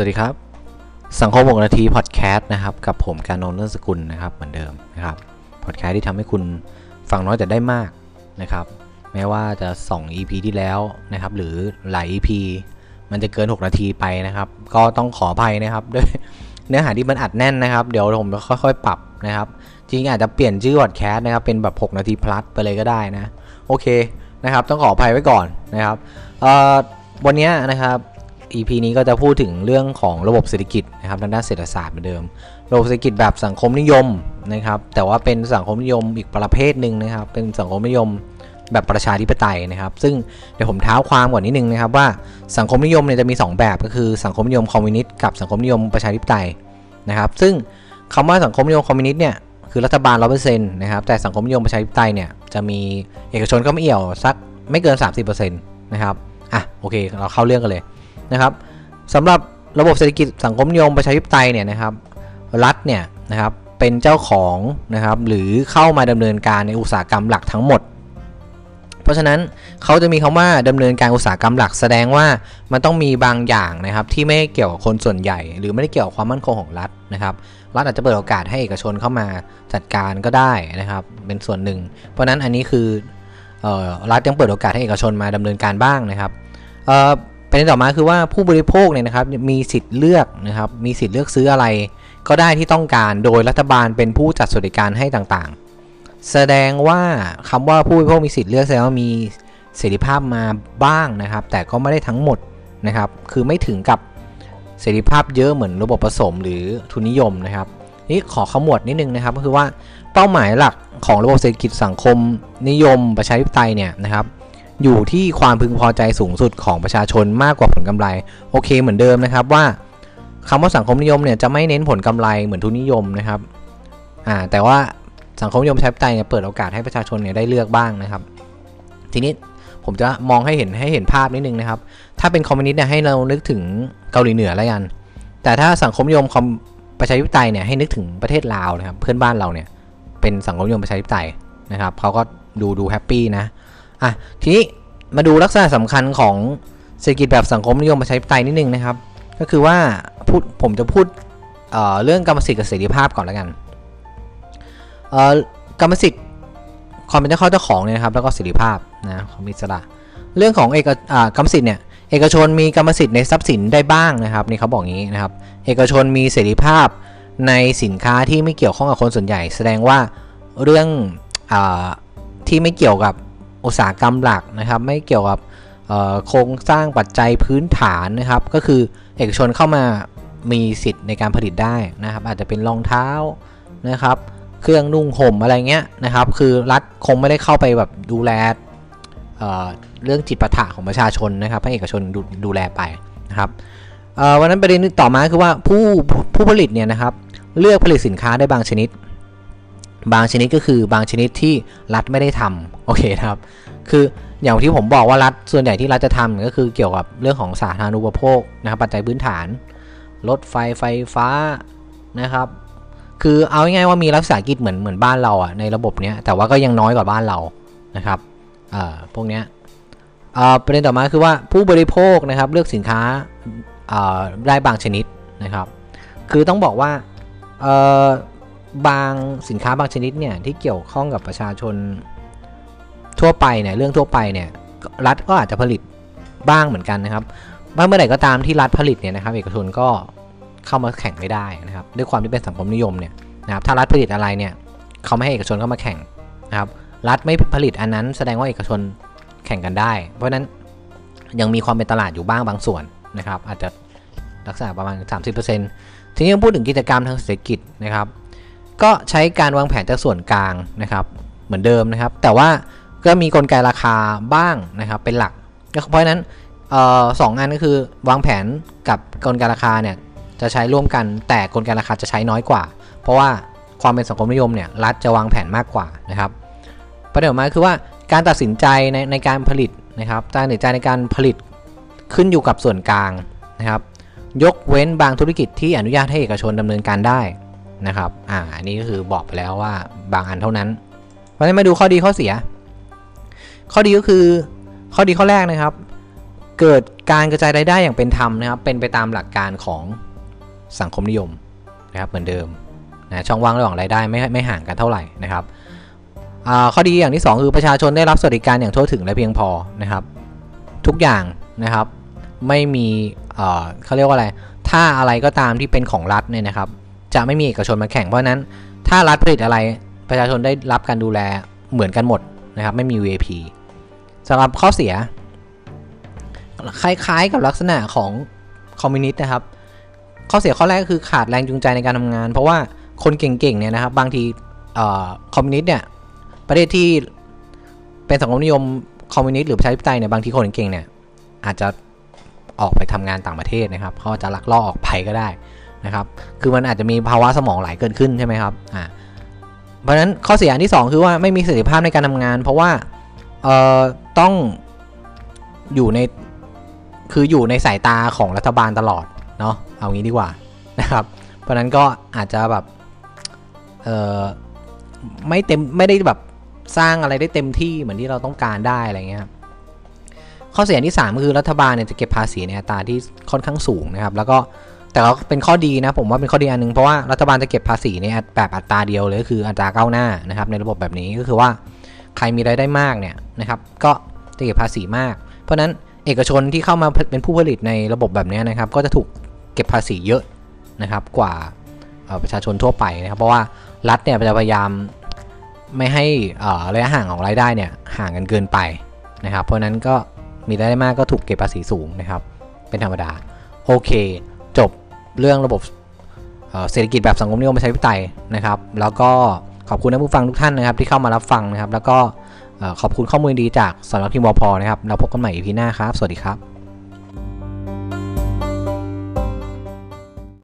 สวัสดีครับ สังคม6นาทีพอดแคสต์นะครับ กับผมการนนท์เรื่องสกุลนะครับเหมือนเดิมนะครับพอดแคสต์ที่ทำให้คุณฟังน้อยแต่ได้มากนะครับ แม้ว่าจะ 2 EP ที่แล้วนะครับ หรือหลาย EP มันจะเกิน 6 นาทีไปนะครับ ก็ต้องขออภัยนะครับ ด้วยเนื้อหาที่มันอัดแน่นนะครับ เดี๋ยวผมจะค่อยๆ ปรับนะครับ จริงอาจจะเปลี่ยนชื่อพอดแคสต์นะครับ เป็นแบบ 6 นาทีพลัสไปเลยก็ได้นะ โอเคนะครับ ต้องขออภัยไว้ก่อนนะครับวันนี้นะครับ EP นี้ก็จะพูดถึงเรื่องของระบบเศรษฐกิจนะครับทางด้านเศรษฐศาสตร์เหมือนเดิม ระบบเศรษฐกิจแบบสังคมนิยมนะครับ แต่ว่าเป็นสังคมนิยมอีกประเภทหนึ่งนะครับ เป็นสังคมนิยมแบบประชาธิปไตยนะครับ ซึ่งเดี๋ยวผมเท้าความก่อนนิดนึงนะครับว่าสังคมนิยมเนี่ยจะมี 2 แบบก็คือสังคมนิยมคอมมิวนิสต์กับสังคมนิยมประชาธิปไตยนะครับ ซึ่งคำว่าสังคมนิยมคอมมิวนิสต์เนี่ยคือรัฐบาลร้อเปอร์เซ็นต์นะครับ แต่สังคมนิยมประชาธิปไตยเนี่ยจะมีเอกชนเข้ามาเอี่ยวสักไม่เกิน 30%นะครับ อะโอเค เราเข้าเรื่องกันเลย นะครับสำหรับระบบเศรษฐกิจสังคมนิยมประชาธิปไตยเนี่ยนะครับ รัฐเนี่ยนะครับเป็นเจ้าของนะครับหรือเข้ามาดำเนินการในอุตสาหกรรมหลักทั้งหมด เพราะฉะนั้นเขาจะมีคำว่าดำเนินการอุตสาหกรรมหลักแสดงว่ามันต้องมีบางอย่างนะครับที่ไม่เกี่ยวกับคนส่วนใหญ่ หรือไม่ได้เกี่ยวกับความมั่นคงของรัฐนะครับรัฐอาจจะเปิดโอกาสให้เอกชนเข้ามาจัดการก็ได้นะครับ เป็นส่วนหนึ่ง เพราะฉะนั้นอันนี้คือรัฐยังเปิดโอกาสให้เอกชนมาดำเนินการบ้างนะครับ ประเด็นต่อมาคือว่าผู้บริโภคเนี่ยนะครับมีสิทธิ์เลือกนะครับมีสิทธิ์เลือกซื้ออะไร ก็ได้ที่ต้องการโดยรัฐบาลเป็นผู้จัดสวัสดิการให้ต่างๆ แสดงว่าคำว่าผู้บริโภคมีสิทธิ์เลือกแสดงว่ามีเสรีภาพมาบ้างนะครับ แต่ก็ไม่ได้ทั้งหมดนะครับคือไม่ถึงกับเสรีภาพเยอะเหมือนระบบผสมหรือทุนนิยมนะครับนี่ขอขมวดนิดนึงนะครับก็คือว่าเป้าหมายหลักของระบบเศรษฐกิจสังคมนิยมประชาธิปไตยเนี่ยนะครับ อยู่ที่ความพึงพอใจสูงสุดของประชาชนมากกว่าผลกำไร โอเคเหมือนเดิมนะครับว่าคำว่าสังคมนิยมเนี่ยจะไม่เน้นผลกำไรเหมือนทุนนิยมนะครับอ่าแต่ว่าสังคมนิยมใช้ปไตยเนี่ยเปิดโอกาสให้ประชาชนเนี่ยได้เลือกบ้างนะครับ ทีนี้ผมจะมองให้เห็นให้เห็นภาพนิดนึงนะครับ ถ้าเป็นคอมมิวนิสต์เนี่ยให้เรานึกถึงเกาหลีเหนือแล้วกัน แต่ถ้าสังคมนิยมประชาธิปไตยเนี่ยให้นึกถึงประเทศลาวนะครับ เพื่อนบ้านเราเนี่ยเป็นสังคมนิยมประชาธิปไตยนะครับเขาก็ดูดูแฮปปี้นะ อะทีนี้มาดูลักษณะสำคัญของเศรษฐกิจแบบสังคมนิยมประชาธิปไตยนิดนึงนะครับ ก็คือว่าพูดผมจะพูดเเรื่องกรรมสิทธิ์กับเสรีภาพก่อนแล้วกันกรรมสิทธิ์ความเป็นเจ้าเข้าเจ้าของเนี่ยนะครับแล้วก็เสรีภาพนะของมิสระเรื่องของเอกกรรมสิทธิ์เนี่ยเอกชนมีกรรมสิทธิ์ในทรัพย์สินได้บ้างนะครับนี่เขาบอกงี้นะครับ เอกชนมีเสรีภาพในสินค้าที่ไม่เกี่ยวข้องกับคนส่วนใหญ่ แสดงว่าเรื่องอที่ไม่เกี่ยวกับ อุตสาหกรรมหลักนะครับ ไม่เกี่ยวกับโครงสร้างปัจจัยพื้นฐานนะครับ ก็คือเอกชนเข้ามามีสิทธิ์ในการผลิตได้นะครับ อาจจะเป็นรองเท้านะครับ เครื่องนุ่งห่มอะไรเงี้ยนะครับ คือรัฐคงไม่ได้เข้าไปแบบดูแลเเรื่องจิตประถะของประชาชนนะครับ ให้เอกชนดดูแลไปนะครับวันนั้นประเด็นต่อมาคือว่าผู้ผู้ผลิตเนี่ยนะครับ เลือกผลิตสินค้าได้บางชนิด บางชนิดก็คือบางชนิดที่รัฐไม่ได้ทำโอเคครับ คืออย่างที่ผมบอกว่ารัฐส่วนใหญ่ที่รัฐจะทำก็คือเกี่ยวกับเรื่องของสาธารณูปโภคนะครับปัจจัยพื้นฐาน รถไฟไฟฟ้านะครับ คือเอาง่ายๆว่ามีรัฐวิสาหกิจเหมือนเหมือนบ้านเราอะในระบบเนี้ยแต่ว่าก็ยังน้อยกว่าบ้านเรานะครับเอ่าพวกเนี้ยอ่าประเด็นต่อมาคือว่าผู้บริโภคนะครับเลือกสินค้าเอ่าได้บางชนิดนะครับ คือต้องบอกว่าเอ่อ บางสินค้าบางชนิดเนี่ยที่เกี่ยวข้องกับประชาชนทั่วไปเนี่ยเรื่องทั่วไปเนี่ยรัฐก็อาจจะผลิตบ้างเหมือนกันนะครับบ้างเมื่อไหร่ก็ตามที่รัฐผลิตเนี่ยนะครับ เอกชนก็เข้ามาแข่งไม่ได้นะครับ ด้วยความที่เป็นสังคมนิยมเนี่ยนะครับถ้ารัฐผลิตอะไรเนี่ยเขาไม่ให้เอกชนเข้ามาแข่งนะครับรัฐไม่ผลิตอันนั้น แสดงว่าเอกชนแข่งกันได้ เพราะนั้นยังมีความเป็นตลาดอยู่บ้างบางส่วนนะครับ อาจจะลักษณะประมาณ 30%ทีนี้พูดถึงกิจกรรมทางเศรษฐกิจนะครับ ก็ใช้การวางแผนจากส่วนกลางนะครับ เหมือนเดิมนะครับ แต่ว่าก็มีกลไกราคาบ้างนะครับเป็นหลัก เพราะฉะนั้นสองงานก็คือวางแผนกับกลไกราคาเนี่ยจะใช้ร่วมกันแต่กลไกราคาจะใช้น้อยกว่า เพราะว่าความเป็นสังคมนิยมเนี่ยรัฐจะวางแผนมากกว่านะครับประเด็นมาคือว่าการตัดสินใจในในการผลิตนะครับการตัดสินใจในการผลิตขึ้นอยู่กับส่วนกลางนะครับ ยกเว้นบางธุรกิจที่อนุญาตให้เอกชนดำเนินการได้ นะครับอ่าอันนี้ก็คือบอกไปแล้วว่าบางอันเท่านั้น เพราะฉะนั้นมาดูข้อดีข้อเสีย ข้อดีก็คือข้อดีข้อแรกนะครับ เกิดการกระจายรายได้อย่างเป็นธรรมนะครับ เป็นไปตามหลักการของสังคมนิยมนะครับเหมือนเดิมนะช่องว่างระหว่างรายได้ไม่ไม่ห่างกันเท่าไหร่นะครับข้อดีอย่างที่ 2 คือประชาชนได้รับสวัสดิการอย่างทั่วถึงและเพียงพอนะครับ ทุกอย่างนะครับไม่มีเขาเรียกว่าอะไร ถ้าอะไรก็ตามที่เป็นของรัฐเนี่ยนะครับ จะไม่มีเอกชนมาแข่งเพราะนั้น ถ้ารัฐผลิตอะไรประชาชนได้รับการดูแลเหมือนกันหมดนะครับ ไม่มี VIP สำหรับข้อเสีย คล้ายๆกับลักษณะของคอมมิวนิสต์นะครับ ข้อเสียข้อแรกก็คือขาดแรงจูงใจในการทำงาน เพราะว่าคนเก่งๆเนี่ยนะครับ บางทีคอมมิวนิสต์เนี่ยประเทศที่เป็นสังคมนิยมคอมมิวนิสต์หรือประชาธิปไตยเนี่ยบางทีคนเก่งเนี่ยอาจจะออกไปทำงานต่างประเทศนะครับเขาจะลักลอบออกไปก็ได้ นะครับ คือมันอาจจะมีภาวะสมองไหลเกิดขึ้นใช่ไหมครับอ่าเพราะฉะนั้นข้อเสียอันที่ 2 คือว่าไม่มีประสิทธิภาพในการทำงาน เพราะว่าเอ่อต้องอยู่ในคืออยู่ในสายตาของรัฐบาลตลอดเนาะเอางี้ดีกว่านะครับ เพราะนั้นก็อาจจะแบบเออไม่เต็มไม่ได้แบบสร้างอะไรได้เต็มที่เหมือนที่เราต้องการได้อะไรเงี้ยครับข้อเสียที่3คือรัฐบาลเนี่ยจะเก็บภาษีในอัตราที่ค่อนข้างสูงนะครับ แล้วก็ แต่ก็เป็นข้อดีนะ ผมว่าเป็นข้อดีอันนึงเพราะว่ารัฐบาลจะเก็บภาษีในแบบอัตราเดียวเลยคืออัตราก้าวหน้านะครับในระบบแบบนี้ก็คือว่าใครมีรายได้มากเนี่ยนะครับก็จะเก็บภาษีมาก เพราะนั้นเอกชนที่เข้ามาเป็นผู้ผลิตในระบบแบบนี้นะครับก็จะถูกเก็บภาษีเยอะนะครับกว่าประชาชนทั่วไปนะครับเพราะว่ารัฐเนี่ยจะพยายามไม่ให้ระยะห่างของรายได้เนี่ยห่างกันเกินไปนะครับเพราะนั้นก็มีรายได้มากก็ถูกเก็บภาษีสูงนะครับเป็นธรรมดาโอเค เรื่องระบบเศรษฐกิจแบบสังคมนิยมประชาธิปไตยนะครับ แล้วก็ขอบคุณท่านผู้ฟังทุกท่านนะครับ ที่เข้ามารับฟังนะครับ แล้วก็ขอบคุณข้อมูลดีจากสำนักพิมพ์วพนะครับเราพบกันใหม่อีพีหน้าครับ สวัสดีครับ